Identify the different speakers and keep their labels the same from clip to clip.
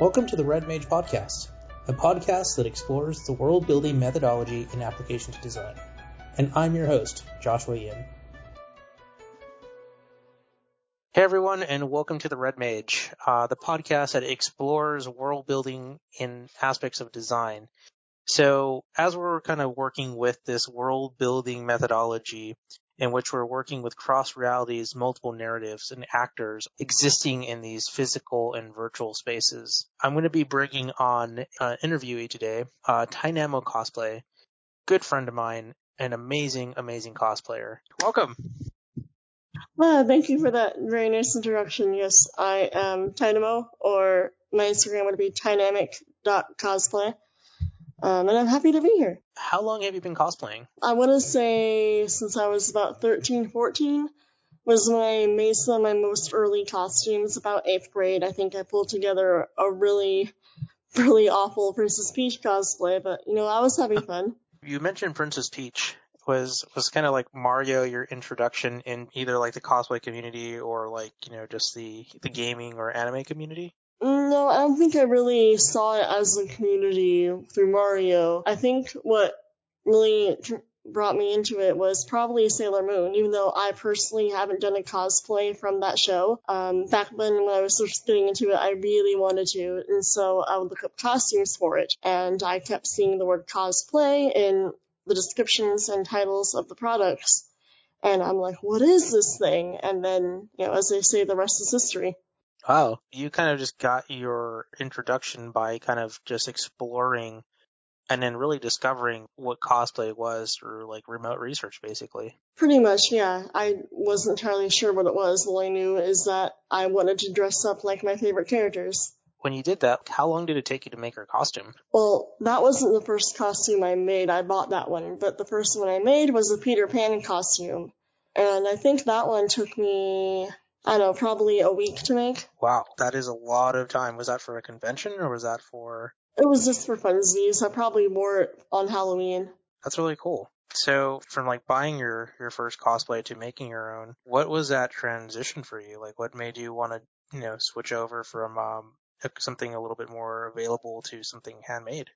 Speaker 1: Welcome to the Red Mage Podcast, a podcast that explores the world building methodology and application to design. And I'm your host, Joshua Yin. Hey everyone, and welcome to the Red Mage, uh, the podcast that explores world building in aspects of design. So, as we're kind of working with this world building methodology, in which we're working with cross realities, multiple narratives, and actors existing in these physical and virtual spaces. I'm going to be bringing on an interviewee today, uh, Tynamo Cosplay, good friend of mine, an amazing, amazing cosplayer. Welcome.
Speaker 2: Well, thank you for that very nice introduction. Yes, I am Tynamo, or my Instagram would be tynamic.cosplay. Um, and I'm happy to be here.
Speaker 1: How long have you been cosplaying?
Speaker 2: I want to say since I was about 13, 14 was when I made some of my most early costumes. About eighth grade, I think I pulled together a really, really awful Princess Peach cosplay, but you know, I was having fun.
Speaker 1: You mentioned Princess Peach. Was was kind of like Mario your introduction in either like the cosplay community or like you know just the the gaming or anime community?
Speaker 2: No, I don't think I really saw it as a community through Mario. I think what really brought me into it was probably Sailor Moon, even though I personally haven't done a cosplay from that show. Um, back then, when I was first getting into it, I really wanted to, and so I would look up costumes for it, and I kept seeing the word cosplay in the descriptions and titles of the products. And I'm like, what is this thing? And then, you know, as they say, the rest is history.
Speaker 1: Wow. You kind of just got your introduction by kind of just exploring and then really discovering what cosplay was through like remote research basically.
Speaker 2: Pretty much, yeah. I wasn't entirely sure what it was. All I knew is that I wanted to dress up like my favorite characters.
Speaker 1: When you did that, how long did it take you to make your costume?
Speaker 2: Well, that wasn't the first costume I made. I bought that one, but the first one I made was a Peter Pan costume. And I think that one took me I don't know, probably a week to make.
Speaker 1: Wow, that is a lot of time. Was that for a convention or was that for?
Speaker 2: It was just for funsies. I probably wore it on Halloween.
Speaker 1: That's really cool. So from like buying your your first cosplay to making your own, what was that transition for you? Like, what made you want to you know switch over from um, something a little bit more available to something handmade?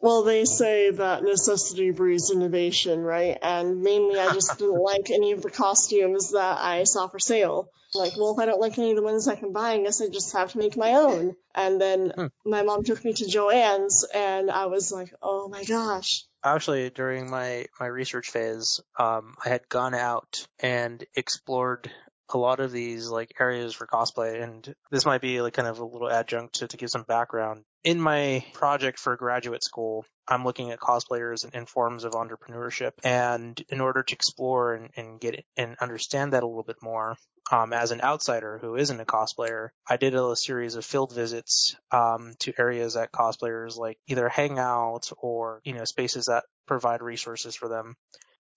Speaker 2: Well, they say that necessity breeds innovation, right? And mainly I just didn't like any of the costumes that I saw for sale. Like, well, if I don't like any of the ones I can buy, I guess I just have to make my own. And then hmm. my mom took me to Joann's, and I was like, oh my gosh.
Speaker 1: Actually, during my, my research phase, um, I had gone out and explored a lot of these like areas for cosplay and this might be like kind of a little adjunct to, to give some background in my project for graduate school, I'm looking at cosplayers and, and forms of entrepreneurship. And in order to explore and, and get and understand that a little bit more, um, as an outsider who isn't a cosplayer, I did a, a series of field visits um, to areas that cosplayers like either hang out or you know spaces that provide resources for them.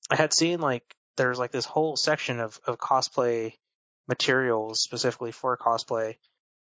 Speaker 1: I had seen like there's like this whole section of, of cosplay materials specifically for cosplay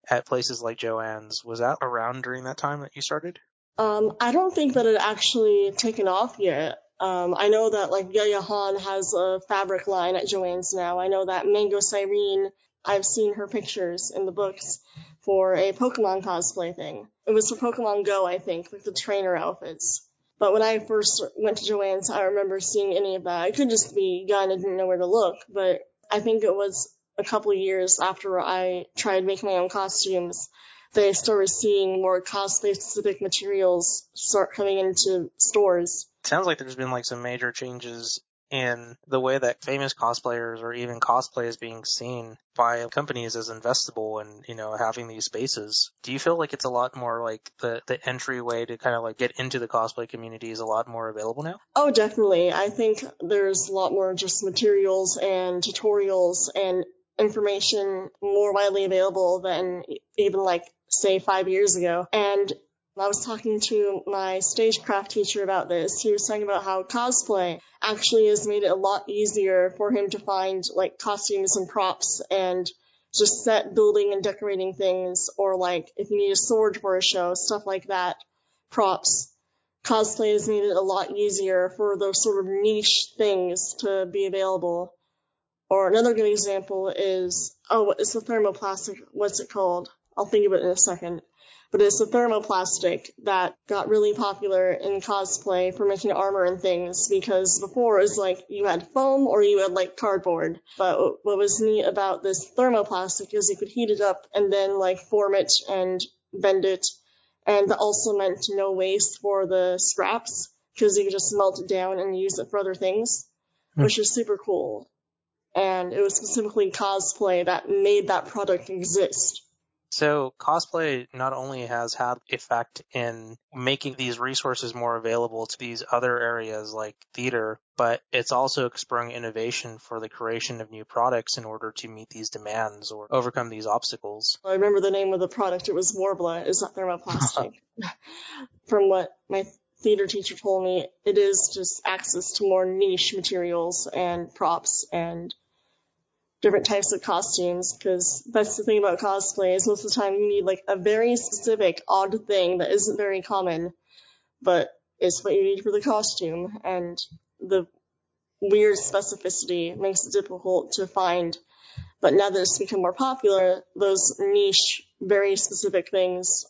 Speaker 1: at places like Joann's. Was that around during that time that you started?
Speaker 2: Um, I don't think that it actually taken off yet. Um, I know that like Yaya Han has a fabric line at Joann's now. I know that Mango Cyrene, I've seen her pictures in the books for a Pokemon cosplay thing. It was for Pokemon Go, I think, like the trainer outfits. But when I first went to Joann's, I remember seeing any of that. I could just be gone and didn't know where to look, but I think it was a couple of years after I tried making my own costumes, they started seeing more cosplay specific materials start coming into stores.
Speaker 1: Sounds like there's been like some major changes in the way that famous cosplayers or even cosplay is being seen by companies as investable and you know having these spaces. Do you feel like it's a lot more like the the entryway to kind of like get into the cosplay community is a lot more available now?
Speaker 2: Oh definitely. I think there's a lot more just materials and tutorials and information more widely available than even like say five years ago. And I was talking to my stagecraft teacher about this. He was talking about how cosplay actually has made it a lot easier for him to find like costumes and props and just set building and decorating things or like if you need a sword for a show, stuff like that, props. Cosplay has made it a lot easier for those sort of niche things to be available. Or another good example is, oh, it's the thermoplastic, what's it called? I'll think of it in a second. But it's a thermoplastic that got really popular in cosplay for making armor and things because before it was like you had foam or you had like cardboard. But what was neat about this thermoplastic is you could heat it up and then like form it and bend it. And that also meant no waste for the scraps because you could just melt it down and use it for other things, mm. which is super cool. And it was specifically cosplay that made that product exist.
Speaker 1: So cosplay not only has had effect in making these resources more available to these other areas like theater, but it's also sprung innovation for the creation of new products in order to meet these demands or overcome these obstacles.
Speaker 2: I remember the name of the product. It was Worbla. Is that thermoplastic? From what my theater teacher told me, it is just access to more niche materials and props and different types of costumes because that's the thing about cosplay is most of the time you need like a very specific odd thing that isn't very common but it's what you need for the costume and the weird specificity makes it difficult to find but now that it's become more popular those niche very specific things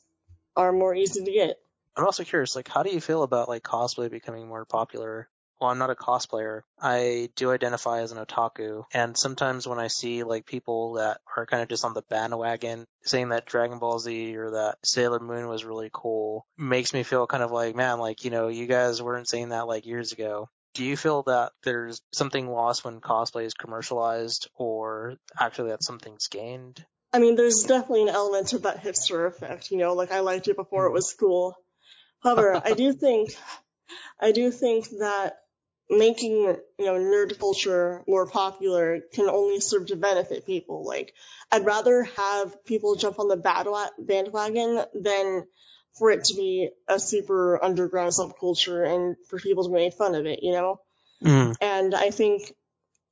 Speaker 2: are more easy to get
Speaker 1: I'm also curious, like, how do you feel about like cosplay becoming more popular? Well, I'm not a cosplayer. I do identify as an otaku, and sometimes when I see like people that are kind of just on the bandwagon saying that Dragon Ball Z or that Sailor Moon was really cool, makes me feel kind of like, man, like you know, you guys weren't saying that like years ago. Do you feel that there's something lost when cosplay is commercialized, or actually that something's gained?
Speaker 2: I mean, there's definitely an element of that hipster effect, you know, like I liked it before it was cool However, I do think, I do think that making you know nerd culture more popular can only serve to benefit people. Like, I'd rather have people jump on the bandwagon than for it to be a super underground subculture and for people to make fun of it, you know? Mm. And I think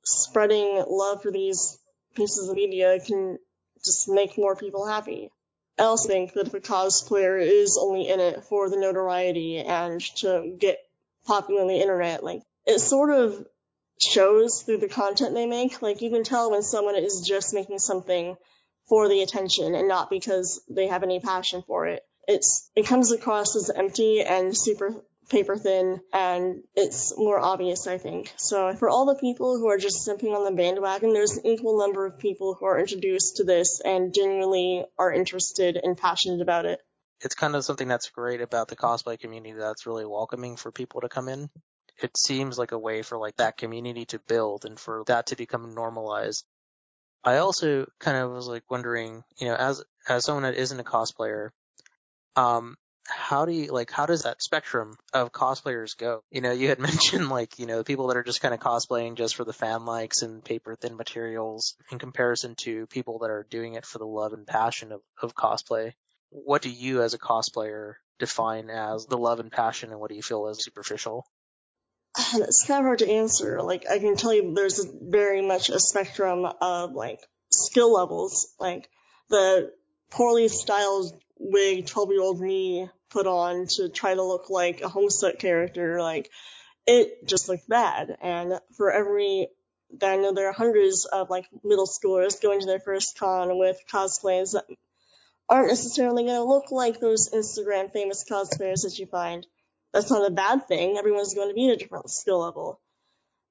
Speaker 2: spreading love for these pieces of media can just make more people happy. I also think that if a cosplayer is only in it for the notoriety and to get popular on the internet, like it sort of shows through the content they make. Like you can tell when someone is just making something for the attention and not because they have any passion for it. It's it comes across as empty and super paper thin and it's more obvious, I think. So for all the people who are just simping on the bandwagon, there's an equal number of people who are introduced to this and genuinely are interested and passionate about it.
Speaker 1: It's kind of something that's great about the cosplay community that's really welcoming for people to come in. It seems like a way for like that community to build and for that to become normalized. I also kind of was like wondering, you know, as as someone that isn't a cosplayer, um, how do you like how does that spectrum of cosplayers go? You know you had mentioned like you know people that are just kind of cosplaying just for the fan likes and paper thin materials in comparison to people that are doing it for the love and passion of, of cosplay. What do you as a cosplayer define as the love and passion and what do you feel is superficial
Speaker 2: it's of hard to answer like i can tell you there's very much a spectrum of like skill levels like the poorly styled wig 12 year old me put on to try to look like a Homestuck character, like it just looked bad. And for every, I know there are hundreds of like middle schoolers going to their first con with cosplays that aren't necessarily going to look like those Instagram famous cosplayers that you find. That's not a bad thing. Everyone's going to be at a different skill level.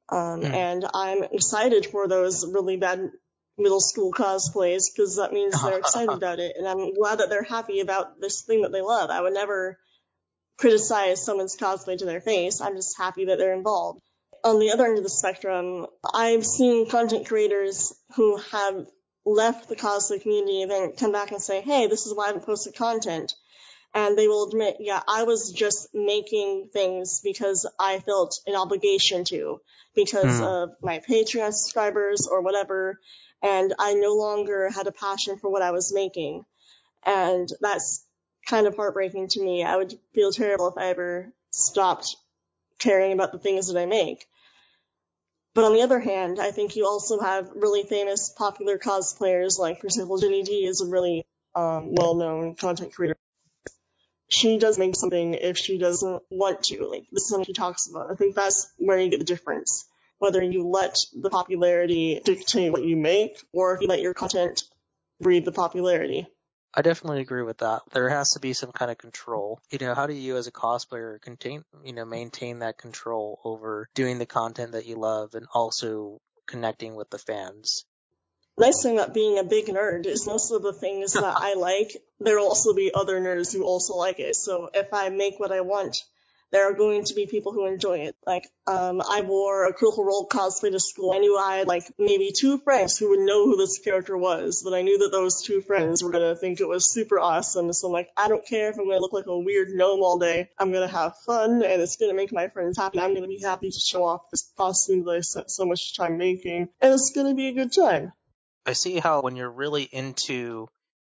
Speaker 2: Um, mm. And I'm excited for those really bad middle school cosplays because that means they're excited about it. And I'm glad that they're happy about this thing that they love. I would never criticize someone's cosplay to their face. I'm just happy that they're involved. On the other end of the spectrum, I've seen content creators who have left the cosplay community and then come back and say, hey, this is why I haven't posted content. And they will admit, yeah, I was just making things because I felt an obligation to, because mm. of my Patreon subscribers or whatever and I no longer had a passion for what I was making. And that's kind of heartbreaking to me. I would feel terrible if I ever stopped caring about the things that I make. But on the other hand, I think you also have really famous, popular cosplayers, like, for example, Ginny Di is a really um, well-known content creator. She does make something if she doesn't want to. Like, this is something she talks about. I think that's where you get the difference whether you let the popularity dictate what you make or if you let your content breed the popularity.
Speaker 1: I definitely agree with that. There has to be some kind of control. You know, how do you as a cosplayer contain, you know, maintain that control over doing the content that you love and also connecting with the fans?
Speaker 2: Nice thing about being a big nerd is most of the things that I like, there will also be other nerds who also like it. So if I make what I want, there are going to be people who enjoy it. Like, um, I wore a Critical Role cosplay to school. I knew I had like maybe two friends who would know who this character was, but I knew that those two friends were gonna think it was super awesome. So I'm like, I don't care if I'm gonna look like a weird gnome all day. I'm gonna have fun and it's gonna make my friends happy. I'm gonna be happy to show off this costume that I spent so much time making, and it's gonna be a good time.
Speaker 1: I see how when you're really into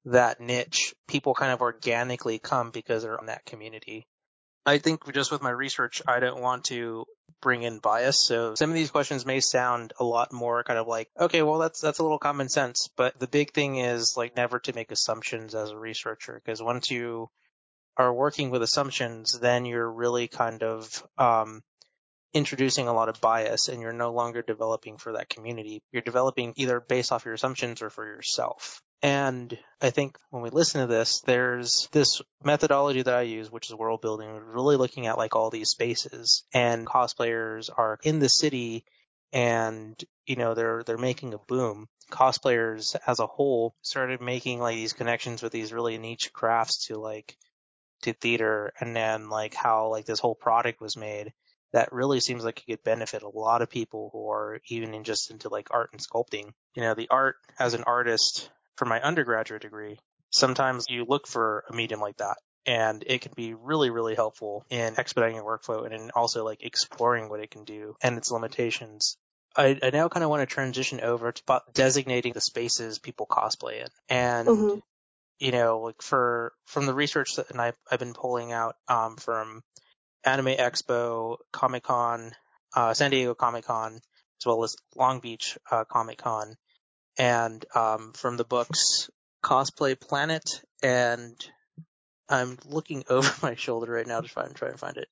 Speaker 1: that niche, people kind of organically come because they're in that community. I think just with my research, I don't want to bring in bias. So some of these questions may sound a lot more kind of like, okay, well, that's, that's a little common sense. But the big thing is like never to make assumptions as a researcher, because once you are working with assumptions, then you're really kind of, um, introducing a lot of bias and you're no longer developing for that community. You're developing either based off your assumptions or for yourself. And I think when we listen to this, there's this methodology that I use, which is world building, really looking at like all these spaces and cosplayers are in the city and, you know, they're, they're making a boom. Cosplayers as a whole started making like these connections with these really niche crafts to like, to theater and then like how like this whole product was made that really seems like it could benefit a lot of people who are even in just into like art and sculpting. You know, the art as an artist for my undergraduate degree, sometimes you look for a medium like that and it can be really, really helpful in expediting your workflow and in also like exploring what it can do and its limitations. I, I now kind of want to transition over to designating the spaces people cosplay in. And, mm-hmm. you know, like for, from the research that and I've, I've been pulling out, um, from Anime Expo, Comic Con, uh, San Diego Comic Con, as well as Long Beach uh, Comic Con, and um, from the books Cosplay Planet, and I'm looking over my shoulder right now to try and try and find it.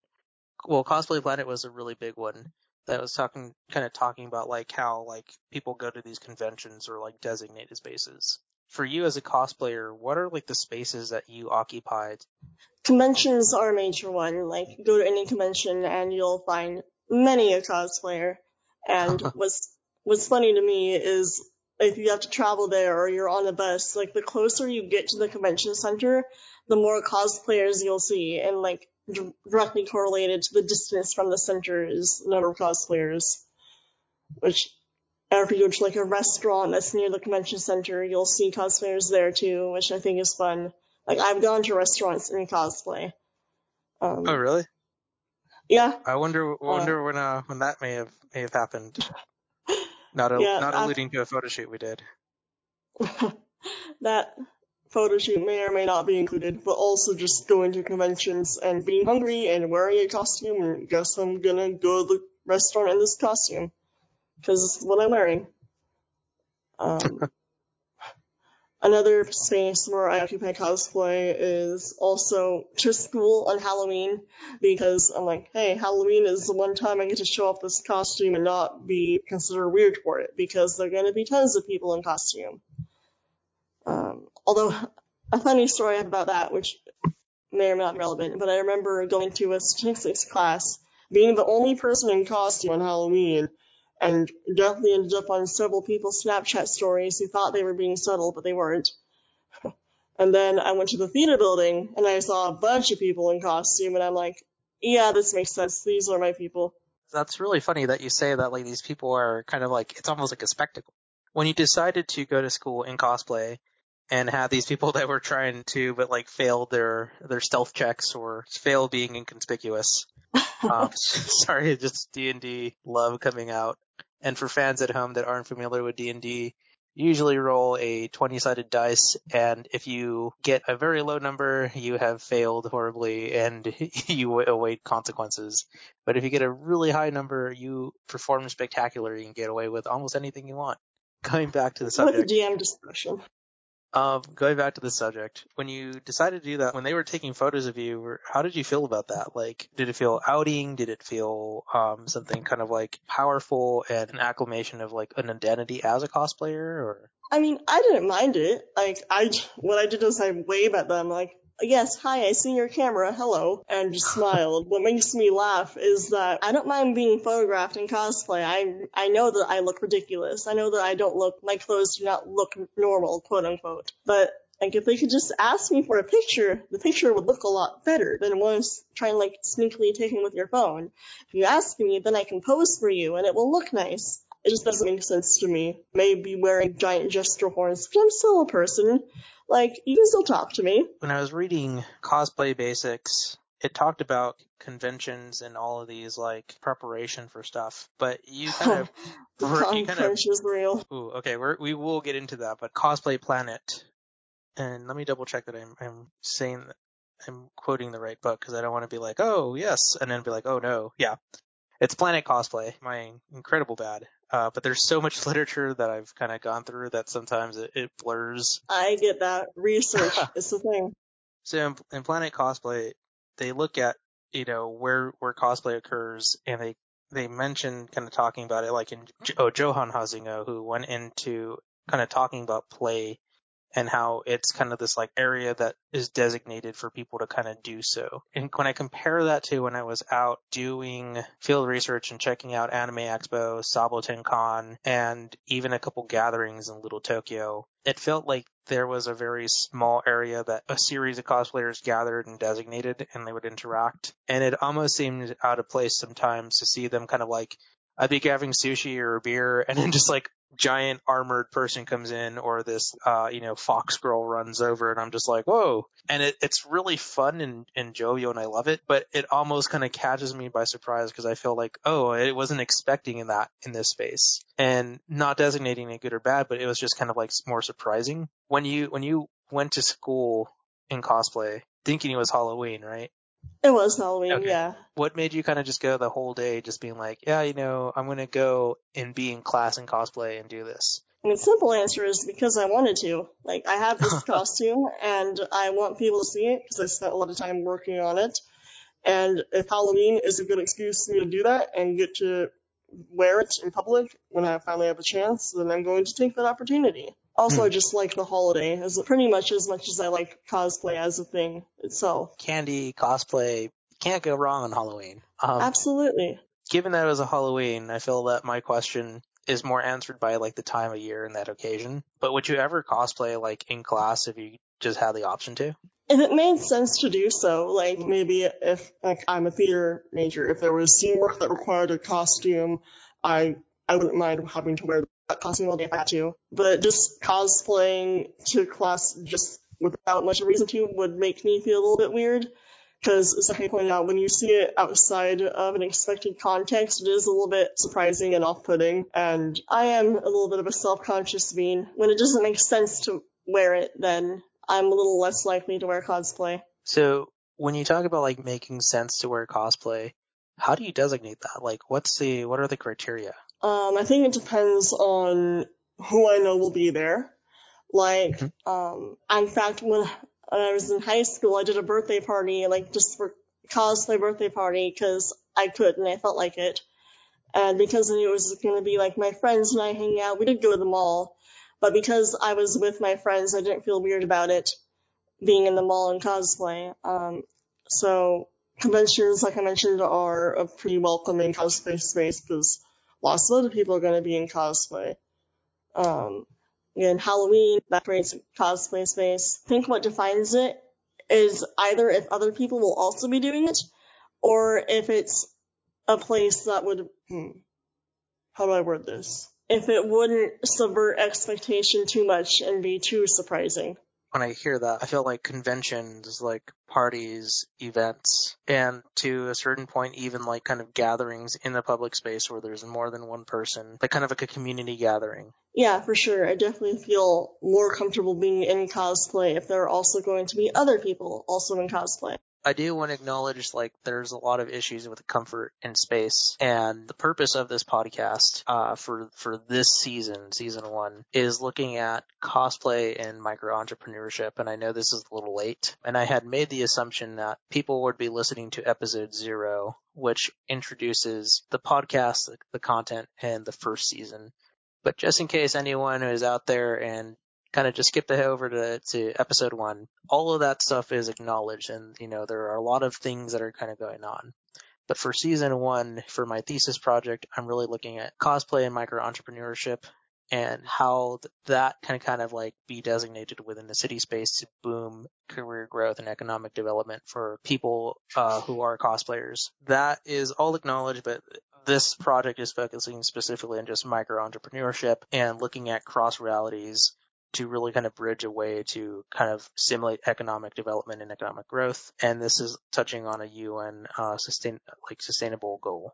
Speaker 1: Well, Cosplay Planet was a really big one that was talking, kind of talking about like how like people go to these conventions or like designated spaces. For you as a cosplayer, what are like the spaces that you occupied
Speaker 2: conventions are a major one. Like, go to any convention and you'll find many a cosplayer. And what's what's funny to me is if you have to travel there or you're on a bus, like the closer you get to the convention center, the more cosplayers you'll see, and like d- directly correlated to the distance from the center is the number of cosplayers. Which, if you go to like a restaurant that's near the convention center, you'll see cosplayers there too, which I think is fun. Like I've gone to restaurants in cosplay.
Speaker 1: Um, oh really?
Speaker 2: Yeah.
Speaker 1: I wonder uh, wonder uh, when uh when that may have may have happened. Not a, yeah, not alluding to a photo shoot we did.
Speaker 2: that photo shoot may or may not be included, but also just going to conventions and being hungry and wearing a costume and guess I'm gonna go to the restaurant in this costume because what I'm wearing. Um, Another space where I occupy cosplay is also to school on Halloween because I'm like, hey, Halloween is the one time I get to show off this costume and not be considered weird for it because there are going to be tons of people in costume. Um, although, a funny story about that, which may or may not be relevant, but I remember going to a statistics class, being the only person in costume on Halloween, and definitely ended up on several people's Snapchat stories who thought they were being subtle, but they weren't. and then I went to the theater building and I saw a bunch of people in costume, and I'm like, yeah, this makes sense. These are my people.
Speaker 1: That's really funny that you say that like these people are kind of like it's almost like a spectacle. When you decided to go to school in cosplay and had these people that were trying to but like failed their their stealth checks or failed being inconspicuous. um, sorry, just D and D love coming out. And for fans at home that aren't familiar with D&D, usually roll a 20 sided dice and if you get a very low number you have failed horribly and you await consequences. But if you get a really high number you perform spectacularly and get away with almost anything you want. Going back to the subject.
Speaker 2: With the gm discussion
Speaker 1: um, going back to the subject, when you decided to do that, when they were taking photos of you, how did you feel about that? Like, did it feel outing? Did it feel um, something kind of like powerful and an acclamation of like an identity as a cosplayer? Or
Speaker 2: I mean, I didn't mind it. Like, I, what I did was I wave at them, like, yes, hi, I see your camera, hello, and just smiled. what makes me laugh is that I don't mind being photographed in cosplay. I, I know that I look ridiculous. I know that I don't look, my clothes do not look normal, quote unquote. But, like, if they could just ask me for a picture, the picture would look a lot better than one trying, like, sneakily taking with your phone. If you ask me, then I can pose for you, and it will look nice. It just doesn't make sense to me. Maybe wearing giant gesture horns, but I'm still a person. Like, you can still talk to me.
Speaker 1: When I was reading Cosplay Basics, it talked about conventions and all of these like preparation for stuff, but you kind of
Speaker 2: the
Speaker 1: you kind of
Speaker 2: is real.
Speaker 1: ooh, okay, we're, we will get into that, but Cosplay Planet, and let me double check that I'm I'm saying I'm quoting the right book because I don't want to be like, oh yes, and then be like, oh no, yeah, it's Planet Cosplay, my incredible bad. Uh, but there's so much literature that I've kind of gone through that sometimes it, it blurs.
Speaker 2: I get that. Research is the thing.
Speaker 1: So in, in Planet Cosplay, they look at you know where where cosplay occurs, and they they mention kind of talking about it, like in oh Johan Huizinga, who went into kind of talking about play and how it's kind of this like area that is designated for people to kind of do so. And when I compare that to when I was out doing field research and checking out Anime Expo, Saboten Con, and even a couple gatherings in Little Tokyo, it felt like there was a very small area that a series of cosplayers gathered and designated and they would interact. And it almost seemed out of place sometimes to see them kind of like I'd be having sushi or a beer and then just like giant armored person comes in or this uh you know fox girl runs over and i'm just like whoa. And it, it's really fun and, and jovial and i love it but it almost kind of catches me by surprise because i feel like oh i wasn't expecting in that in this space. And not designating it good or bad but it was just kind of like more surprising. When you when you went to school in cosplay thinking it was halloween right
Speaker 2: it was Halloween, okay. yeah.
Speaker 1: What made you kind of just go the whole day just being like, yeah, you know, I'm going to go and be in class and cosplay and do this?
Speaker 2: I mean, simple answer is because I wanted to. Like, I have this costume and I want people to see it because I spent a lot of time working on it. And if Halloween is a good excuse for me to do that and get to wear it in public when I finally have a chance, then I'm going to take that opportunity. Also, I hmm. just like the holiday as pretty much as much as I like cosplay as a thing itself.
Speaker 1: Candy, cosplay, can't go wrong on Halloween.
Speaker 2: Um, Absolutely.
Speaker 1: Given that it was a Halloween, I feel that my question is more answered by like the time of year and that occasion. But would you ever cosplay like in class if you just had the option to?
Speaker 2: If it made sense to do so, like maybe if like I'm a theater major, if there was scene work that required a costume, I I wouldn't mind having to wear costume if I had to. But just cosplaying to class just without much of a reason to would make me feel a little bit weird. Because, as I pointed out, when you see it outside of an expected context, it is a little bit surprising and off-putting. And I am a little bit of a self-conscious being. When it doesn't make sense to wear it, then I'm a little less likely to wear cosplay.
Speaker 1: So, when you talk about like making sense to wear cosplay, how do you designate that? Like, what's the what are the criteria?
Speaker 2: Um, I think it depends on who I know will be there. Like, mm-hmm. um, in fact, when I was in high school, I did a birthday party, like just for cosplay birthday party, because I could and I felt like it. And because it was going to be like my friends and I hanging out, we did go to the mall. But because I was with my friends, I didn't feel weird about it being in the mall and cosplay. Um, so conventions, like I mentioned, are a pretty welcoming cosplay space because lots of other people are going to be in cosplay. Um, and Halloween, that creates a cosplay space. I think what defines it is either if other people will also be doing it, or if it's a place that would, hmm, how do I word this? If it wouldn't subvert expectation too much and be too surprising
Speaker 1: when I hear that, I feel like conventions, like parties, events, and to a certain point, even like kind of gatherings in the public space where there's more than one person, like kind of like a community gathering.
Speaker 2: Yeah, for sure. I definitely feel more comfortable being in cosplay if there are also going to be other people also in cosplay.
Speaker 1: I do want to acknowledge like there's a lot of issues with comfort and space, and the purpose of this podcast uh, for for this season, season one, is looking at cosplay and micro entrepreneurship. And I know this is a little late, and I had made the assumption that people would be listening to episode zero, which introduces the podcast, the content, and the first season. But just in case anyone who is out there and kind of just skip ahead over to, to episode one, all of that stuff is acknowledged and, you know, there are a lot of things that are kind of going on. But for season one, for my thesis project, I'm really looking at cosplay and micro entrepreneurship and how that can kind of like be designated within the city space to boom career growth and economic development for people uh, who are cosplayers. That is all acknowledged, but this project is focusing specifically on just micro entrepreneurship and looking at cross realities to really kind of bridge a way to kind of stimulate economic development and economic growth. And this is touching on a UN uh, sustain like sustainable goal.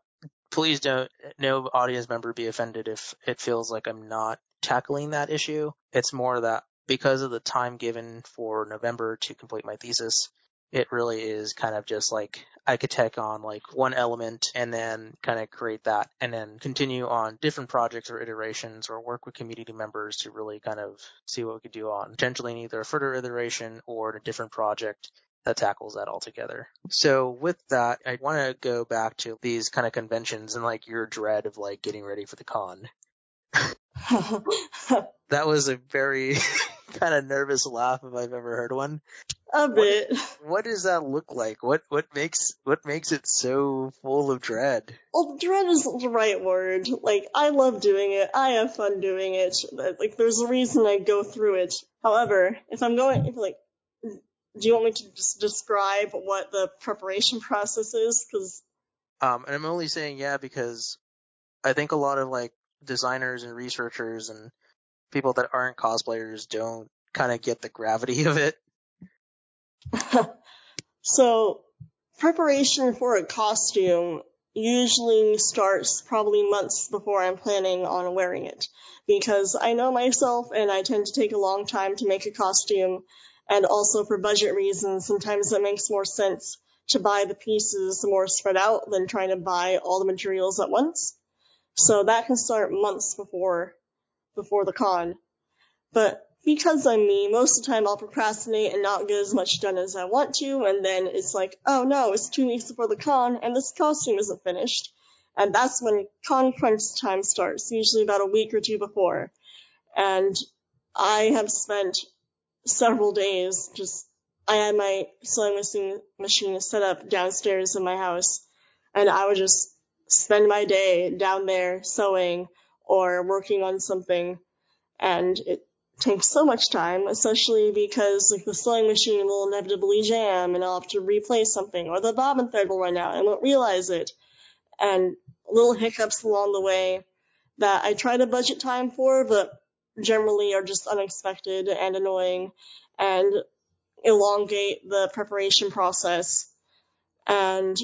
Speaker 1: Please don't no audience member be offended if it feels like I'm not tackling that issue. It's more that because of the time given for November to complete my thesis, it really is kind of just like I could take on like one element and then kind of create that and then continue on different projects or iterations or work with community members to really kind of see what we could do on potentially either a further iteration or a different project that tackles that altogether. So with that, I want to go back to these kind of conventions and like your dread of like getting ready for the con. that was a very kind of nervous laugh if I've ever heard one.
Speaker 2: A bit.
Speaker 1: What, what, does that look like? What what makes what makes it so full of dread?
Speaker 2: Well, dread is the right word. Like I love doing it. I have fun doing it. Like there's a reason I go through it. However, if I'm going, if like, do you want me to just describe what the preparation process is? Because
Speaker 1: um, and I'm only saying yeah because I think a lot of like designers and researchers and people that aren't cosplayers don't kind of get the gravity of it.
Speaker 2: so, preparation for a costume usually starts probably months before I'm planning on wearing it. Because I know myself and I tend to take a long time to make a costume. And also for budget reasons, sometimes it makes more sense to buy the pieces more spread out than trying to buy all the materials at once. So that can start months before before the con. But because I'm me, most of the time I'll procrastinate and not get as much done as I want to, and then it's like, oh no, it's two weeks before the con, and this costume isn't finished. And that's when con crunch time starts, usually about a week or two before. And I have spent several days just, I had my sewing machine, machine set up downstairs in my house, and I would just spend my day down there sewing or working on something, and it takes so much time, especially because like the sewing machine will inevitably jam and I'll have to replace something, or the bobbin thread will run out and won't realize it, and little hiccups along the way that I try to budget time for, but generally are just unexpected and annoying and elongate the preparation process. And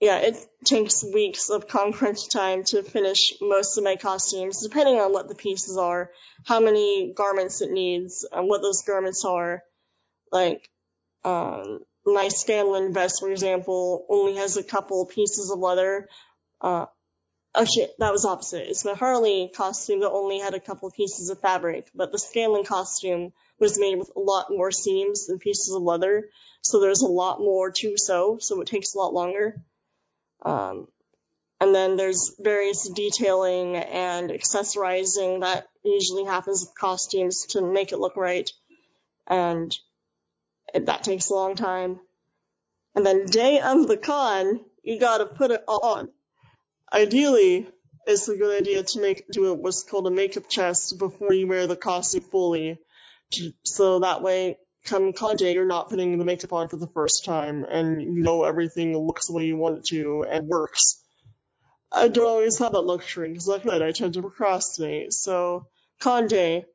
Speaker 2: yeah, it takes weeks of concrete time to finish most of my costumes, depending on what the pieces are, how many garments it needs, and what those garments are. Like, um, my Scanlan vest, for example, only has a couple pieces of leather. Uh, shit, that was opposite. It's my Harley costume that only had a couple pieces of fabric, but the Scanlan costume was made with a lot more seams and pieces of leather, so there's a lot more to sew, so it takes a lot longer. Um, and then there's various detailing and accessorizing that usually happens with costumes to make it look right. And that takes a long time. And then day of the con, you gotta put it on. Ideally, it's a good idea to make do what's called a makeup test before you wear the costume fully, so that way come con day, you're not putting the makeup on for the first time, and you know everything looks the way you want it to and works. I don't always have that luxury, because like I said, I tend to procrastinate. So, con day,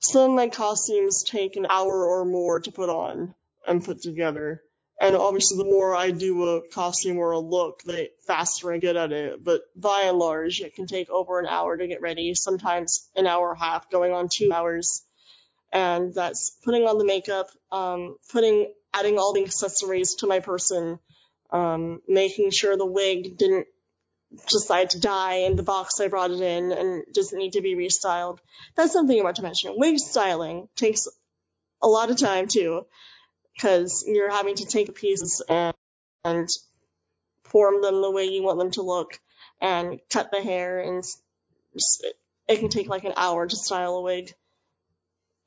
Speaker 2: some of my costumes take an hour or more to put on and put together. And obviously, the more I do a costume or a look, the faster I get at it. But by and large, it can take over an hour to get ready, sometimes an hour and a half, going on two hours and that's putting on the makeup, um, putting, adding all the accessories to my person, um, making sure the wig didn't decide to die in the box I brought it in and doesn't need to be restyled. That's something I want to mention. Wig styling takes a lot of time too, because you're having to take pieces and, and form them the way you want them to look and cut the hair and it can take like an hour to style a wig.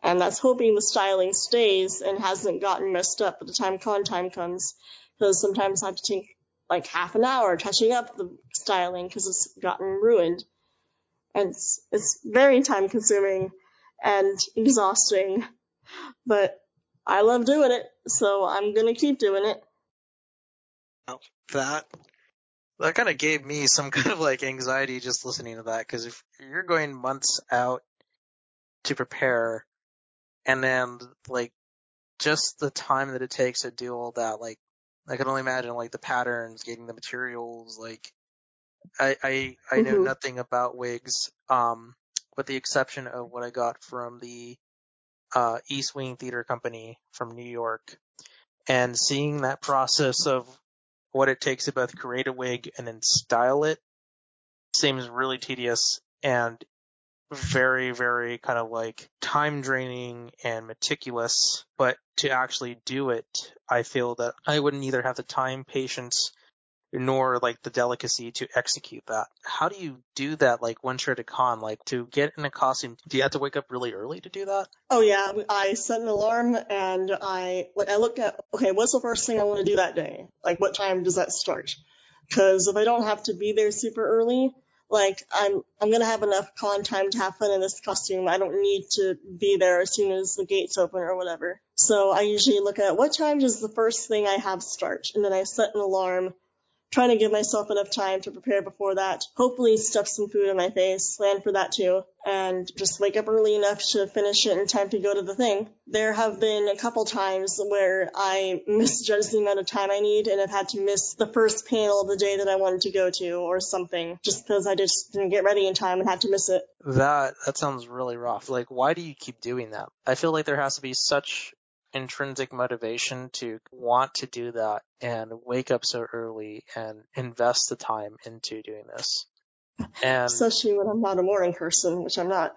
Speaker 2: And that's hoping the styling stays and hasn't gotten messed up by the time con time comes. Because sometimes I have to take like half an hour touching up the styling because it's gotten ruined. And it's, it's very time consuming and exhausting. But I love doing it, so I'm gonna keep doing it.
Speaker 1: That that kind of gave me some kind of like anxiety just listening to that because if you're going months out to prepare and then like just the time that it takes to do all that like i can only imagine like the patterns getting the materials like i i, I know
Speaker 2: Mhm.
Speaker 1: nothing about wigs um with the exception of what i got from the uh east wing theater company from new york and seeing that process of what it takes to both create a wig and then style it seems really tedious and very, very kind of like time draining and meticulous. But to actually do it, I feel that I wouldn't either have the time, patience, nor like the delicacy to execute that. How do you do that like once you're at a con? Like to get in a costume, do you have to wake up really early to do that?
Speaker 2: Oh yeah, I set an alarm and I like I look at okay, what's the first thing I want to do that day? Like what time does that start? Because if I don't have to be there super early, like I'm I'm gonna have enough con time to have fun in this costume. I don't need to be there as soon as the gates open or whatever. So I usually look at what time does the first thing I have start, and then I set an alarm trying to give myself enough time to prepare before that. Hopefully stuff some food in my face, plan for that too, and just wake up early enough to finish it in time to go to the thing. There have been a couple times where I misjudged the amount of time I need and have had to miss the first panel of the day that I wanted to go to or something just because I just didn't get ready in time and had to miss it.
Speaker 1: That that sounds really rough. Like why do you keep doing that? I feel like there has to be such intrinsic motivation to want to do that and wake up so early and invest the time into doing this. And
Speaker 2: Especially when I'm not a morning person, which I'm not.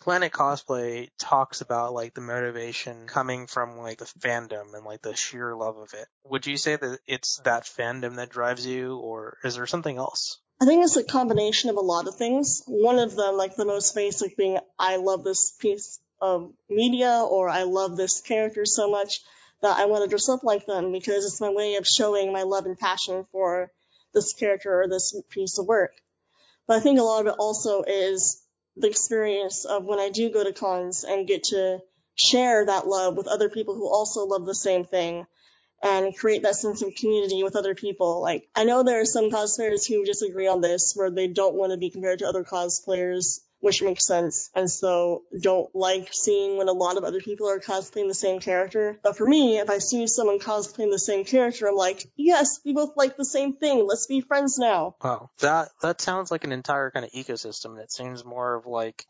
Speaker 1: Planet Cosplay talks about like the motivation coming from like the fandom and like the sheer love of it. Would you say that it's that fandom that drives you or is there something else?
Speaker 2: I think it's a combination of a lot of things. One of them, like the most basic being, I love this piece of media or I love this character so much that I want to dress up like them because it's my way of showing my love and passion for this character or this piece of work. But I think a lot of it also is the experience of when I do go to cons and get to share that love with other people who also love the same thing and create that sense of community with other people. Like, I know there are some cosplayers who disagree on this, where they don't want to be compared to other cosplayers, which makes sense, and so don't like seeing when a lot of other people are cosplaying the same character. But for me, if I see someone cosplaying the same character, I'm like, yes, we both like the same thing. Let's be friends now.
Speaker 1: Wow. That that sounds like an entire kind of ecosystem it seems more of like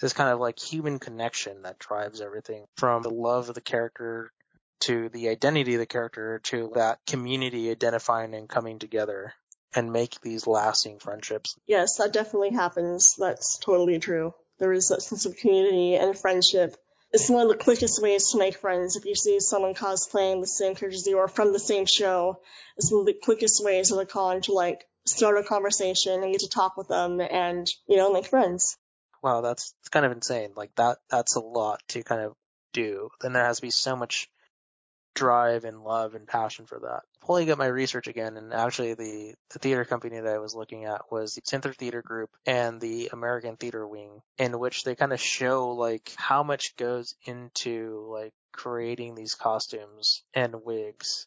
Speaker 1: this kind of like human connection that drives everything from the love of the character to the identity of the character to that community identifying and coming together and make these lasting friendships.
Speaker 2: Yes, that definitely happens. That's totally true. There is that sense of community and friendship. It's one of the quickest ways to make friends. If you see someone cosplaying the same character as you or from the same show, it's one of the quickest ways at a con to like start a conversation and get to talk with them and, you know, make friends.
Speaker 1: Wow, that's it's kind of insane. Like that that's a lot to kind of do. Then there has to be so much drive and love and passion for that. Pulling up my research again, and actually the, the theater company that I was looking at was the Center Theater Group and the American Theater Wing, in which they kind of show like how much goes into like creating these costumes and wigs.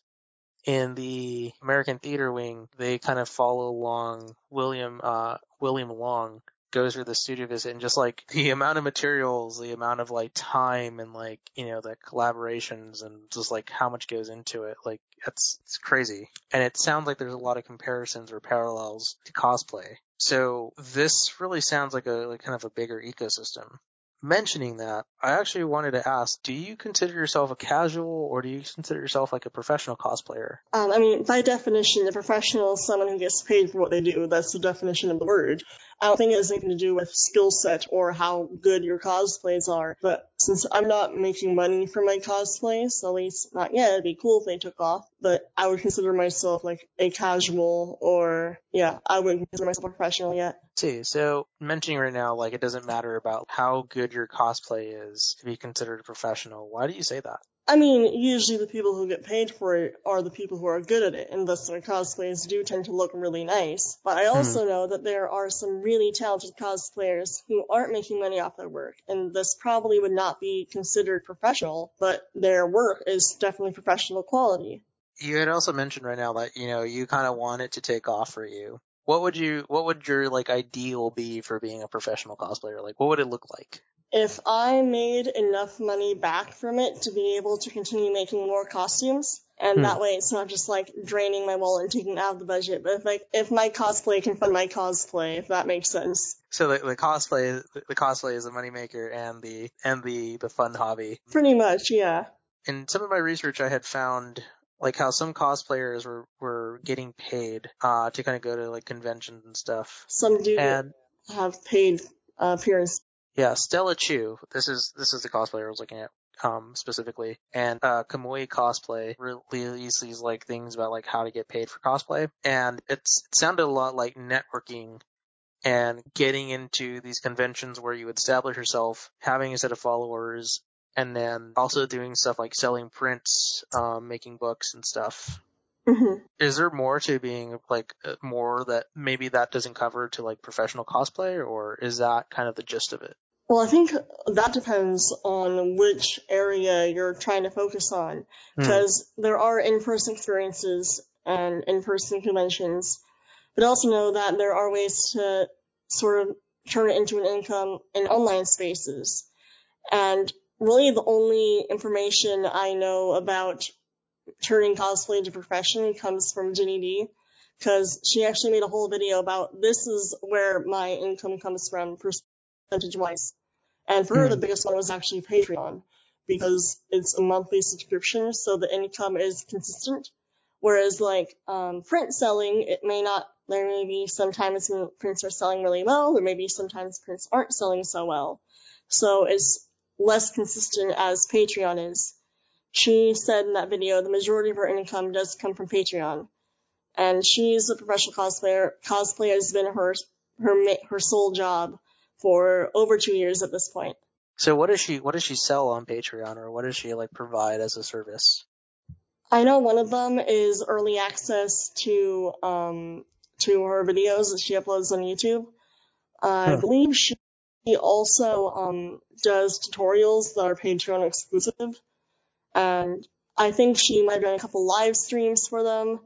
Speaker 1: In the American Theater Wing, they kind of follow along William uh, William Long goes through the studio visit and just like the amount of materials, the amount of like time and like, you know, the collaborations and just like how much goes into it. Like it's, it's crazy. And it sounds like there's a lot of comparisons or parallels to cosplay. So this really sounds like a, like kind of a bigger ecosystem. Mentioning that, I actually wanted to ask, do you consider yourself a casual or do you consider yourself like a professional cosplayer?
Speaker 2: Um, I mean, by definition, a professional is someone who gets paid for what they do. That's the definition of the word. I don't think it has anything to do with skill set or how good your cosplays are. But since I'm not making money from my cosplays, at least not yet, it'd be cool if they took off. But I would consider myself like a casual or, yeah, I wouldn't consider myself a professional yet.
Speaker 1: See, so mentioning right now, like it doesn't matter about how good your cosplay is to be considered a professional. Why do you say that?
Speaker 2: I mean, usually the people who get paid for it are the people who are good at it, and thus their cosplays do tend to look really nice. But I also hmm. know that there are some really talented cosplayers who aren't making money off their work, and this probably would not be considered professional, but their work is definitely professional quality.
Speaker 1: You had also mentioned right now that, you know, you kind of want it to take off for you. What would you, what would your like ideal be for being a professional cosplayer? Like, what would it look like?
Speaker 2: If I made enough money back from it to be able to continue making more costumes, and
Speaker 1: Hmm.
Speaker 2: that way it's not just like draining my wallet and taking it out of the budget, but if like if my cosplay can fund my cosplay, if that makes sense.
Speaker 1: So the, the cosplay, the cosplay is a moneymaker and the, and the, the fun hobby.
Speaker 2: Pretty much, yeah.
Speaker 1: in some of my research, I had found like how some cosplayers were, were getting paid uh, to kind of go to like conventions and stuff.
Speaker 2: Some do
Speaker 1: And
Speaker 2: have paid uh, appearance.
Speaker 1: yeah, Stella Chu. This is this is the cosplayer I was looking at um, specifically, and uh, Kamui Cosplay released these like things about like how to get paid for cosplay, and it's it sounded a lot like networking and getting into these conventions where you establish yourself, having a set of followers, and then also doing stuff like selling prints, um, making books and stuff.
Speaker 2: hmm
Speaker 1: Is there more to being like uh, more that maybe that doesn't cover to like professional cosplay, or is that kind of the gist of it?
Speaker 2: Well, I think that depends on which area you're trying to focus on,
Speaker 1: Hmm.
Speaker 2: because there are in-person experiences and in-person conventions, but also know that there are ways to sort of turn it into an income in online spaces. And really the only information I know about turning cosplay into a profession comes from Ginny Di, because she actually made a whole video about this is where my income comes from percentage wise. And for her,
Speaker 1: Hmm.
Speaker 2: the biggest one was actually Patreon, because it's a monthly subscription, so the income is consistent. Whereas like um, print selling, it may not. There may be sometimes prints are selling really well. or maybe sometimes prints aren't selling so well. So it's less consistent as Patreon is. She said in that video the majority of her income does come from Patreon, and she's a professional cosplayer. Cosplay has been her her her sole job for over two years at this point.
Speaker 1: So what does she what does she sell on Patreon, or what does she like provide as a service?
Speaker 2: I know one of them is early access to um to her videos that she uploads on YouTube. I
Speaker 1: Huh.
Speaker 2: believe she also um does tutorials that are Patreon exclusive, and I think she might have done a couple live streams for them.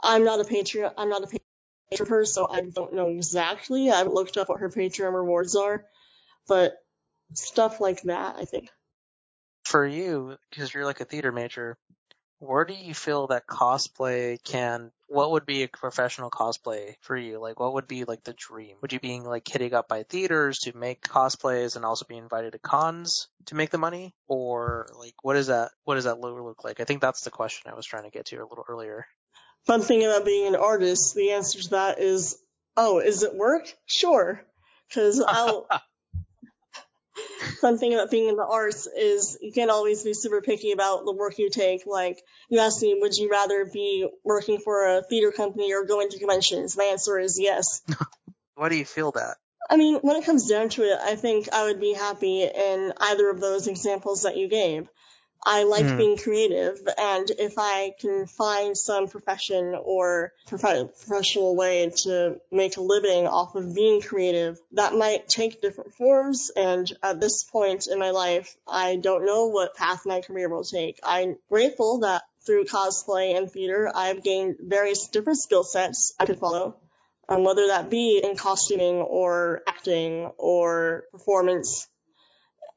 Speaker 2: I'm not a Patreon. I'm not a patron of hers, so I don't know exactly. I haven't looked up what her Patreon rewards are, but stuff like that, I think.
Speaker 1: For you, because you're like a theater major, where do you feel that cosplay can? What would be a professional cosplay for you? Like, what would be like the dream? Would you be like hitting up by theaters to make cosplays and also be invited to cons to make the money, or like what is that? What does that look look like? I think that's the question I was trying to get to a little earlier.
Speaker 2: Fun thing about being an artist, the answer to that is, oh, is it work? Sure. Because I'll. Fun thing about being in the arts is you can't always be super picky about the work you take. Like, you asked me, would you rather be working for a theater company or going to conventions? My answer is yes.
Speaker 1: Why do you feel that?
Speaker 2: I mean, when it comes down to it, I think I would be happy in either of those examples that you gave. I like
Speaker 1: Hmm.
Speaker 2: being creative, and if I can find some profession or prof- professional way to make a living off of being creative, that might take different forms. And at this point in my life, I don't know what path my career will take. I'm grateful that through cosplay and theater, I've gained various different skill sets I could follow um, whether that be in costuming or acting or performance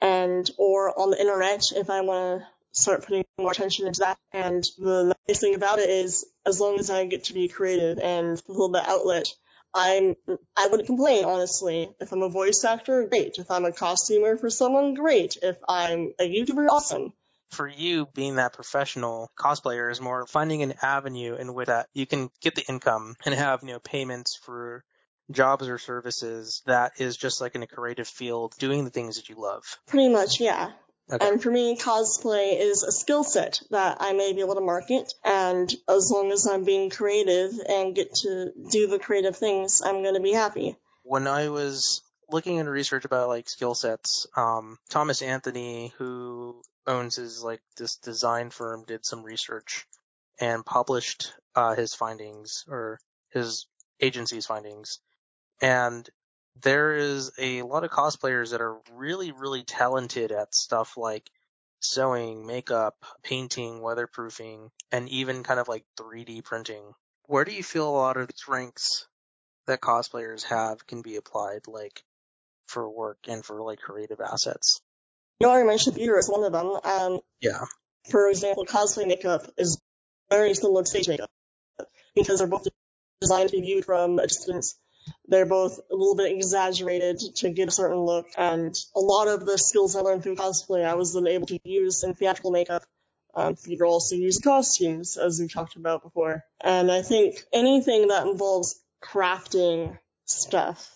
Speaker 2: and or on the internet if I want to start putting more attention into that. And the nice thing about it is as long as I get to be creative and fulfill the outlet, I'm I wouldn't complain honestly. If I'm a voice actor, great. If I'm a costumer for someone, great. If I'm a YouTuber, awesome.
Speaker 1: for you being that professional cosplayer is more finding an avenue in which that you can get the income and have you know payments for jobs or services that is just like in a creative field doing the things that you love.
Speaker 2: Pretty much, yeah.
Speaker 1: Okay.
Speaker 2: And for me, cosplay is a skill set that I may be able to market. And as long as I'm being creative and get to do the creative things, I'm going to be happy.
Speaker 1: When I was looking into research about like skill sets, um, Thomas Anthony, who owns his like this design firm, did some research and published uh, his findings or his agency's findings. And there is a lot of cosplayers that are really, really talented at stuff like sewing, makeup, painting, weatherproofing, and even kind of like 3D printing. Where do you feel a lot of the strengths that cosplayers have can be applied, like for work and for like creative assets?
Speaker 2: You already mentioned theater as one of them. Um,
Speaker 1: Yeah.
Speaker 2: for example, cosplay makeup is very similar to stage makeup because they're both designed to be viewed from a distance. They're both a little bit exaggerated to get a certain look, and a lot of the skills I learned through cosplay I was then able to use in theatrical makeup. Um, theater also use costumes, as we talked about before. And I think anything that involves crafting stuff,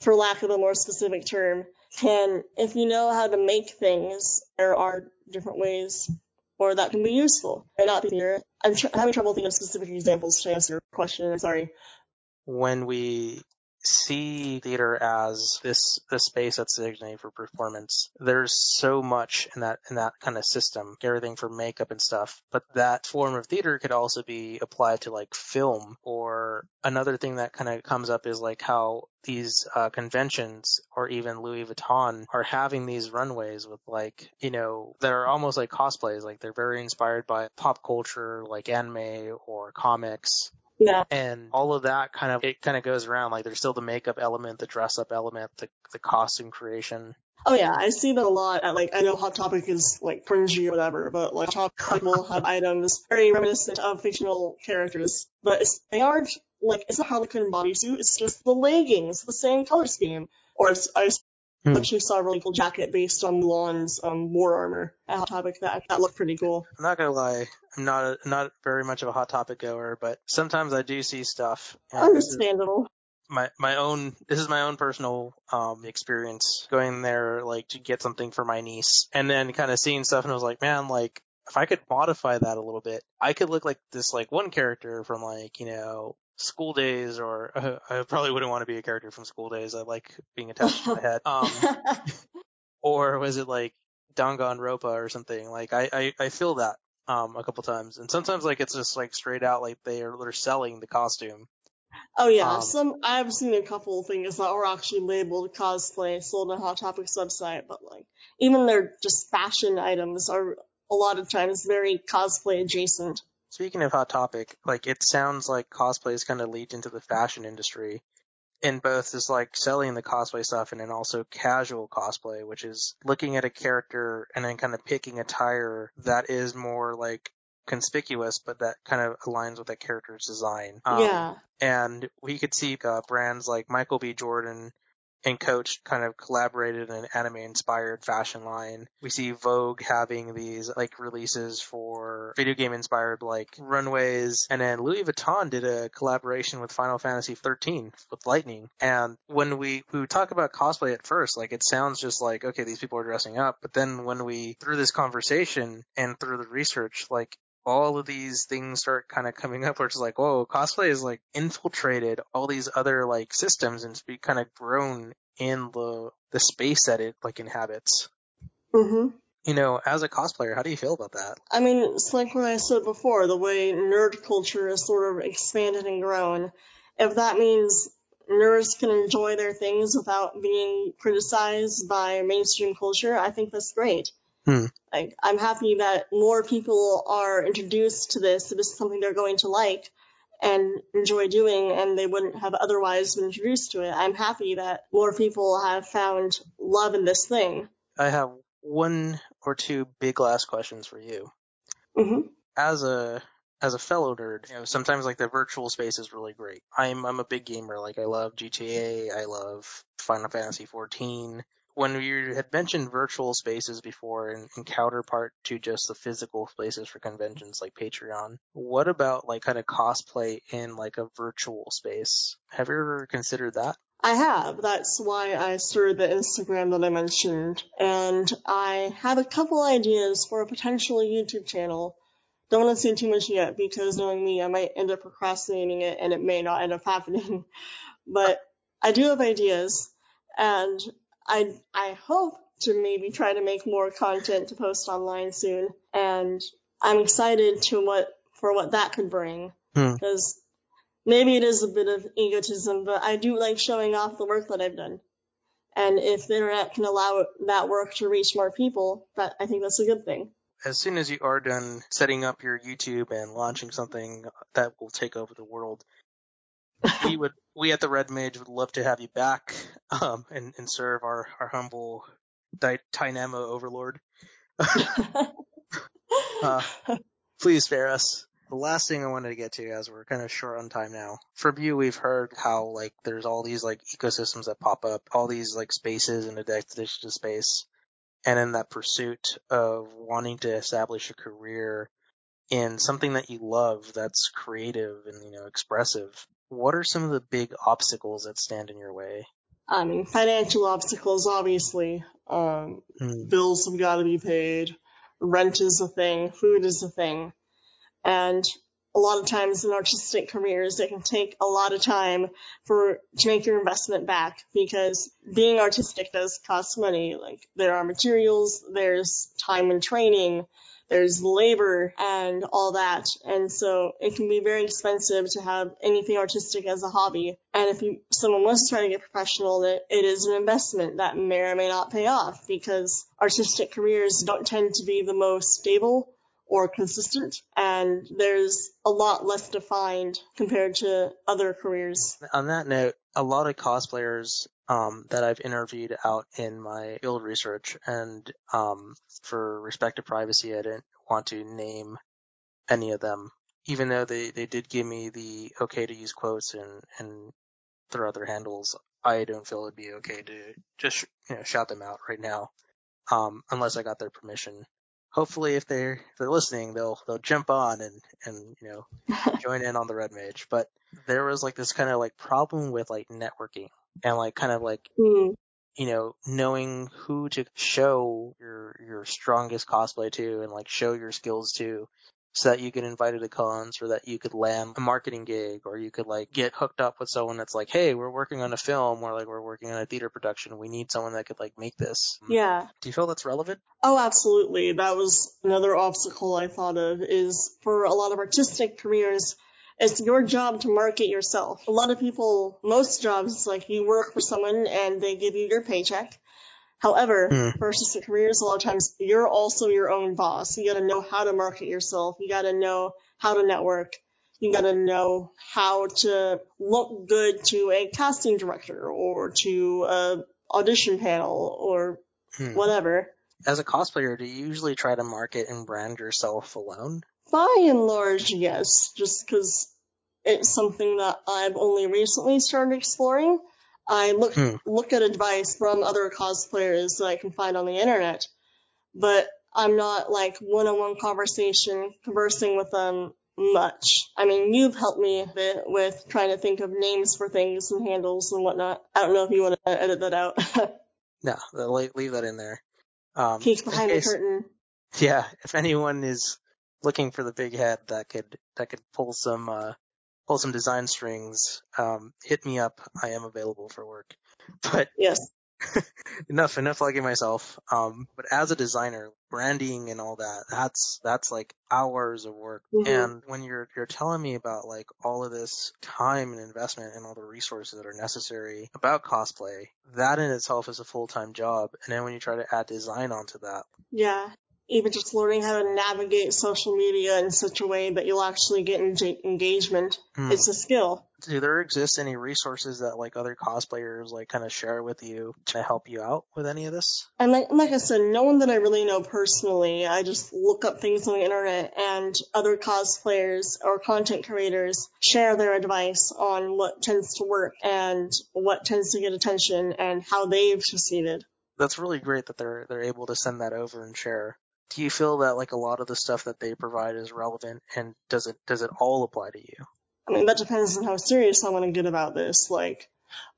Speaker 2: for lack of a more specific term, can, if you know how to make things, there are different ways or that can be useful. May not be. I'm tr- having trouble thinking of specific examples to answer your question. I'm sorry.
Speaker 1: When we see theater as this this space that's designated for performance there's so much in that in that kind of system everything for makeup and stuff but that form of theater could also be applied to like film. Or another thing that kind of comes up is like how these uh, conventions or even Louis Vuitton are having these runways with like you know that are almost like cosplays. Like they're very inspired by pop culture like anime or comics
Speaker 2: Yeah.
Speaker 1: and all of that kind of it kind of goes around like there's still the makeup element the dress up element the the costume creation
Speaker 2: Oh yeah, I see that a lot. At, like I know Hot Topic is like cringy or whatever, but like Hot Topic will have items very reminiscent of fictional characters, but it's, they aren't like it's a Harley Quinn bodysuit. It's just the leggings, the same color scheme. Or it's, I
Speaker 1: Hmm.
Speaker 2: actually saw a really cool jacket based on Mulan's um, war armor at Hot Topic. That that looked pretty cool.
Speaker 1: i'm not gonna lie i'm not a, not very much of a hot topic goer but sometimes i do see stuff and this is
Speaker 2: Understandable.
Speaker 1: my my own this is my own personal um experience going there like to get something for my niece and then kind of seeing stuff and I was like man like if I could modify that a little bit I could look like this like one character from like you know school days or uh, I probably wouldn't want to be a character from school days. I like being attached to my head. Um or was it like Danganronpa or something? Like I I, I feel that um a couple times. And sometimes like it's just like straight out like they are they're selling the costume.
Speaker 2: Oh yeah,
Speaker 1: Um,
Speaker 2: some I've seen a couple of things that were actually labeled cosplay sold on Hot Topic's website, but like even their just fashion items are a lot of times very cosplay adjacent.
Speaker 1: Speaking of hot topic, like it sounds like cosplay is kind of lead into the fashion industry in both just like selling the cosplay stuff and then also casual cosplay, which is looking at a character and then kind of picking attire that is more like conspicuous, but that kind of aligns with that character's design. Um,
Speaker 2: yeah.
Speaker 1: and we could see uh, brands like Michael B. Jordan and Coach kind of collaborated in an anime inspired fashion line. We see Vogue having these like releases for video game inspired like runways. And then Louis Vuitton did a collaboration with Final Fantasy 13 with Lightning. And when we, we talk about cosplay at first, like it sounds just like, okay, these people are dressing up. But then when we, through this conversation and through the research, like all of these things start kind of coming up where it's like, whoa, cosplay is like infiltrated all these other like systems and it's be kind of grown in the the space that it like inhabits.
Speaker 2: hmm
Speaker 1: You know, as a cosplayer, how do you feel about that?
Speaker 2: I mean, it's like what I said before, the way nerd culture is sort of expanded and grown. If that means nerds can enjoy their things without being criticized by mainstream culture, I think that's great.
Speaker 1: Hmm.
Speaker 2: Like, I'm happy that more people are introduced to this. This is something they're going to like and enjoy doing, and they wouldn't have otherwise been introduced to it. I'm happy that more people have found love in this thing.
Speaker 1: I have one or two big last questions for you.
Speaker 2: hmm
Speaker 1: As a as a fellow nerd, you know, sometimes like the virtual space is really great. I'm I'm a big gamer. Like I love GTA, I love Final Fantasy 14. When you had mentioned virtual spaces before and, and counterpart to just the physical spaces for conventions like Patreon, what about like kind of cosplay in like a virtual space? Have you ever considered that?
Speaker 2: I have. That's why I started the Instagram that I mentioned. And I have a couple ideas for a potential YouTube channel. Don't want to say too much yet because knowing me, I might end up procrastinating it and it may not end up happening. But I do have ideas and I I hope to maybe try to make more content to post online soon. And I'm excited to what for what that could bring
Speaker 1: Hmm.
Speaker 2: because maybe it is a bit of egotism, but I do like showing off the work that I've done. And if the internet can allow that work to reach more people, that I think that's a good thing.
Speaker 1: As soon as you are done setting up your YouTube and launching something that will take over the world, we would we at the Red Mage would love to have you back um, and, and serve our, our humble Dy- Dynamo overlord. Uh, please spare us. The last thing I wanted to get to, as we're kind of short on time now, from you, we've heard how like there's all these like ecosystems that pop up, all these like spaces in a destination space, and in that pursuit of wanting to establish a career in something that you love, that's creative and you know expressive. What are some of the big obstacles that stand in your way?
Speaker 2: I mean, financial obstacles, obviously. Um,
Speaker 1: Hmm.
Speaker 2: bills have got to be paid. Rent is a thing. Food is a thing. And a lot of times in artistic careers, it can take a lot of time for to make your investment back because being artistic does cost money. Like there are materials, there's time and training, there's labor and all that. And so it can be very expensive to have anything artistic as a hobby. And if you, someone wants to try to get professional, it, it is an investment that may or may not pay off because artistic careers don't tend to be the most stable or consistent and there's a lot less defined compared to other careers.
Speaker 1: On that note, a lot of cosplayers um, that I've interviewed out in my field research, and um, for respect to privacy, I didn't want to name any of them, even though they, they did give me the okay to use quotes and, and their other handles. I don't feel it'd be okay to just you know shout them out right now, um, unless I got their permission. Hopefully, if they're if they're listening, they'll they'll jump on and and you know join in on the red mage. But there was like this kind of like problem with like networking and like kind of like
Speaker 2: Hmm.
Speaker 1: you know knowing who to show your your strongest cosplay to and like show your skills to so that you get invited to cons or that you could land a marketing gig or you could like get hooked up with someone that's like hey we're working on a film or like we're working on a theater production we need someone that could like make this mm.
Speaker 2: Yeah.
Speaker 1: do you feel that's relevant
Speaker 2: Oh, absolutely. That was another obstacle I thought of is for a lot of artistic careers, it's your job to market yourself. A lot of people, most jobs, like you work for someone and they give you your paycheck. However,
Speaker 1: Hmm.
Speaker 2: for artistic careers, a lot of times you're also your own boss. You gotta know how to market yourself. You gotta know how to network. You gotta know how to look good to a casting director or to a audition panel or
Speaker 1: Hmm.
Speaker 2: whatever.
Speaker 1: as a cosplayer do you usually try to market and brand yourself alone
Speaker 2: By and large, yes, just because it's something that I've only recently started exploring. I look
Speaker 1: Hmm.
Speaker 2: look at advice from other cosplayers that I can find on the internet, but I'm not like one-on-one conversation conversing with them much. I mean, you've helped me a bit with trying to think of names for things and handles and whatnot. I don't know if you want to edit that out.
Speaker 1: no leave that in there um
Speaker 2: Peek
Speaker 1: in
Speaker 2: behind the curtain.
Speaker 1: Yeah, if anyone is looking for the big head that could that could pull some uh pull some design strings, um, hit me up. I am available for work. But
Speaker 2: Yes.
Speaker 1: enough enough plugging myself. Um, but as a designer, branding and all that, that's that's like hours of work.
Speaker 2: Mhm.
Speaker 1: And when you're you're telling me about like all of this time and investment and all the resources that are necessary about cosplay, that in itself is a full time job. And then when you try to add design onto that,
Speaker 2: Yeah. Even just learning how to navigate social media in such a way that you'll actually get enga- engagement.
Speaker 1: hmm.
Speaker 2: It's a skill.
Speaker 1: do there exist any resources that like other cosplayers like kind of share with you to help you out with any of this?
Speaker 2: And like, like I said, no one that I really know personally. I just look up things on the internet and other cosplayers or content creators share their advice on what tends to work and what tends to get attention and how they've succeeded.
Speaker 1: that's really great that they're they're able to send that over and share. Do you feel that like a lot of the stuff that they provide is relevant, and does it does it all apply to you?
Speaker 2: I mean, that depends on how serious I want to get about this. Like,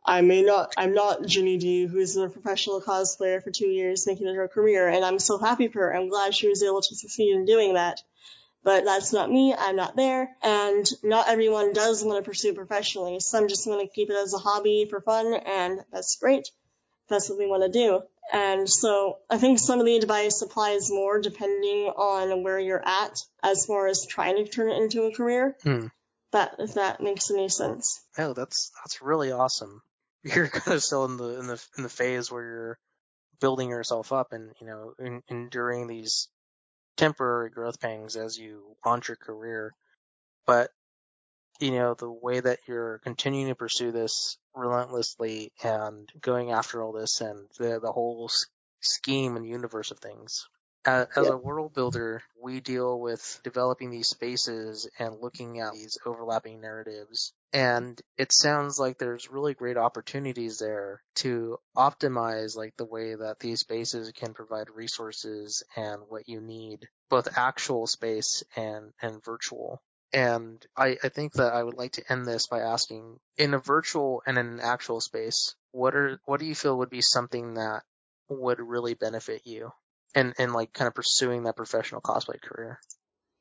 Speaker 2: I may not, I'm not Ginny Di, who's a professional cosplayer for two years, making it her career, and I'm so happy for her. I'm glad she was able to succeed in doing that. But that's not me, I'm not there, and not everyone does want to pursue professionally. Some just want to keep it as a hobby for fun, and that's great. That's what we want to do. And so I think some of the advice applies more depending on where you're at as far as trying to turn it into a career.
Speaker 1: Hmm.
Speaker 2: That if that makes any sense.
Speaker 1: Oh, that's that's really awesome. You're kind of still in the in the in the phase where you're building yourself up and you know in, enduring these temporary growth pangs as you launch your career. But you know the way that you're continuing to pursue this relentlessly and going after all this and the the whole scheme and universe of things. As, as
Speaker 2: Yep.
Speaker 1: a world builder, we deal with developing these spaces and looking at these overlapping narratives. And it sounds like there's really great opportunities there to optimize like the way that these spaces can provide resources and what you need, both actual space and, and virtual. And I, I think that I would like to end this by asking, in a virtual and in an actual space, what are what do you feel would be something that would really benefit you? and and like kind of pursuing that professional cosplay career.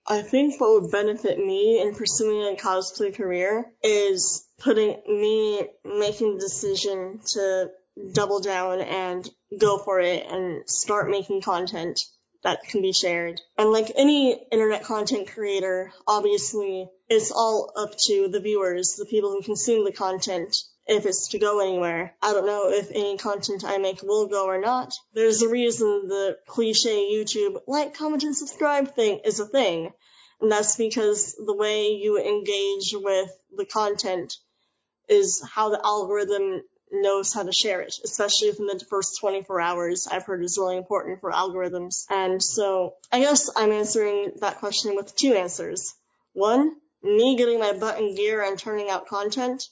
Speaker 2: I think what would benefit me in pursuing a cosplay career is putting me making the decision to double down and go for it and start making content that can be shared. And like any internet content creator, obviously it's all up to the viewers, the people who consume the content, if it's to go anywhere. I don't know if any content I make will go or not. There's a reason the cliche YouTube like, comment, and subscribe thing is a thing. And that's because the way you engage with the content is how the algorithm knows how to share it, especially within the first 24 hours. I've heard is really important for algorithms. And so I guess I'm answering that question with two answers. One, me getting my butt in gear and turning out content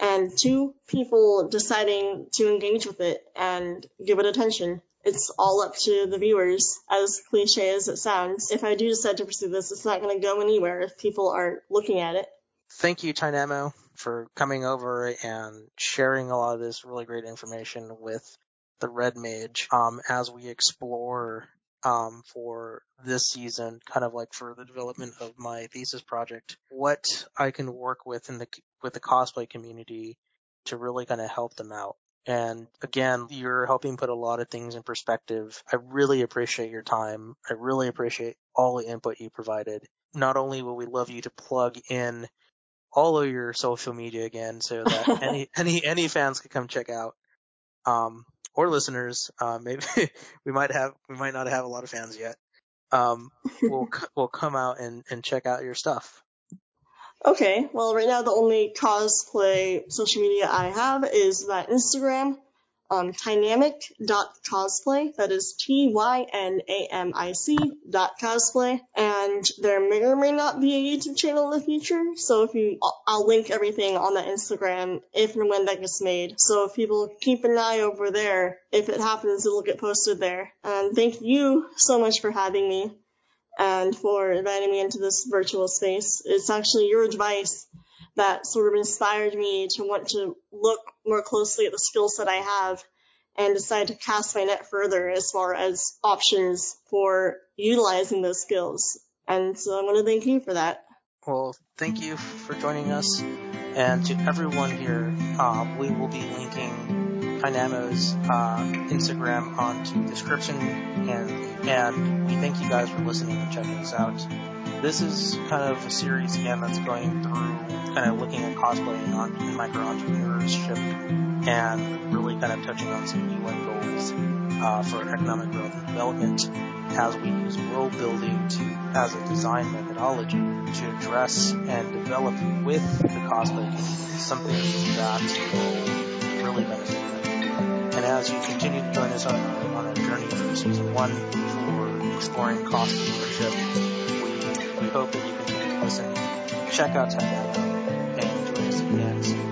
Speaker 2: and two, people deciding to engage with it and give it attention. It's all up to the viewers, as cliche as it sounds. If I do decide to pursue this, it's not going to go anywhere if people aren't looking at it.
Speaker 1: Thank you, Tynamo, for coming over and sharing a lot of this really great information with the Red Mage um, as we explore um, for this season, kind of like for the development of my thesis project, what I can work with in the with the cosplay community to really kind of help them out. And again, you're helping put a lot of things in perspective. I really appreciate your time. I really appreciate all the input you provided. Not only will we love you to plug in all of your social media again so that any any any fans could come check out um or listeners uh, maybe we might have we might not have a lot of fans yet um will will come out and and check out your stuff.
Speaker 2: Okay, well, right now the only cosplay social media I have is that Instagram, um, tynamic.cosplay. That is T-Y-N-A-M-I-C dot cosplay. And there may or may not be a YouTube channel in the future. So if you, I'll- I'll link everything on that Instagram if and when that gets made. So if people keep an eye over there, if it happens, it'll get posted there. And thank you so much for having me and for inviting me into this virtual space. It's actually your advice that sort of inspired me to want to look more closely at the skill set I have and decide to cast my net further as far as options for utilizing those skills. And so I want to thank you for that.
Speaker 1: well thank you for joining us and to everyone here uh, we will be linking Dynamo's uh, Instagram onto the description and and we thank you guys for listening and checking us out. This is kind of a series again that's going through kind of looking at cosplay and, on, micro entrepreneurship and really kind of touching on some UN goals uh, for economic growth and development as we use world building to as a design methodology to address and develop with the cosplay community something that will really benefit them. And as you continue to join us on on our journey through season one for exploring cost leadership, we, we hope that you continue to listen, check out Tech yes, yes.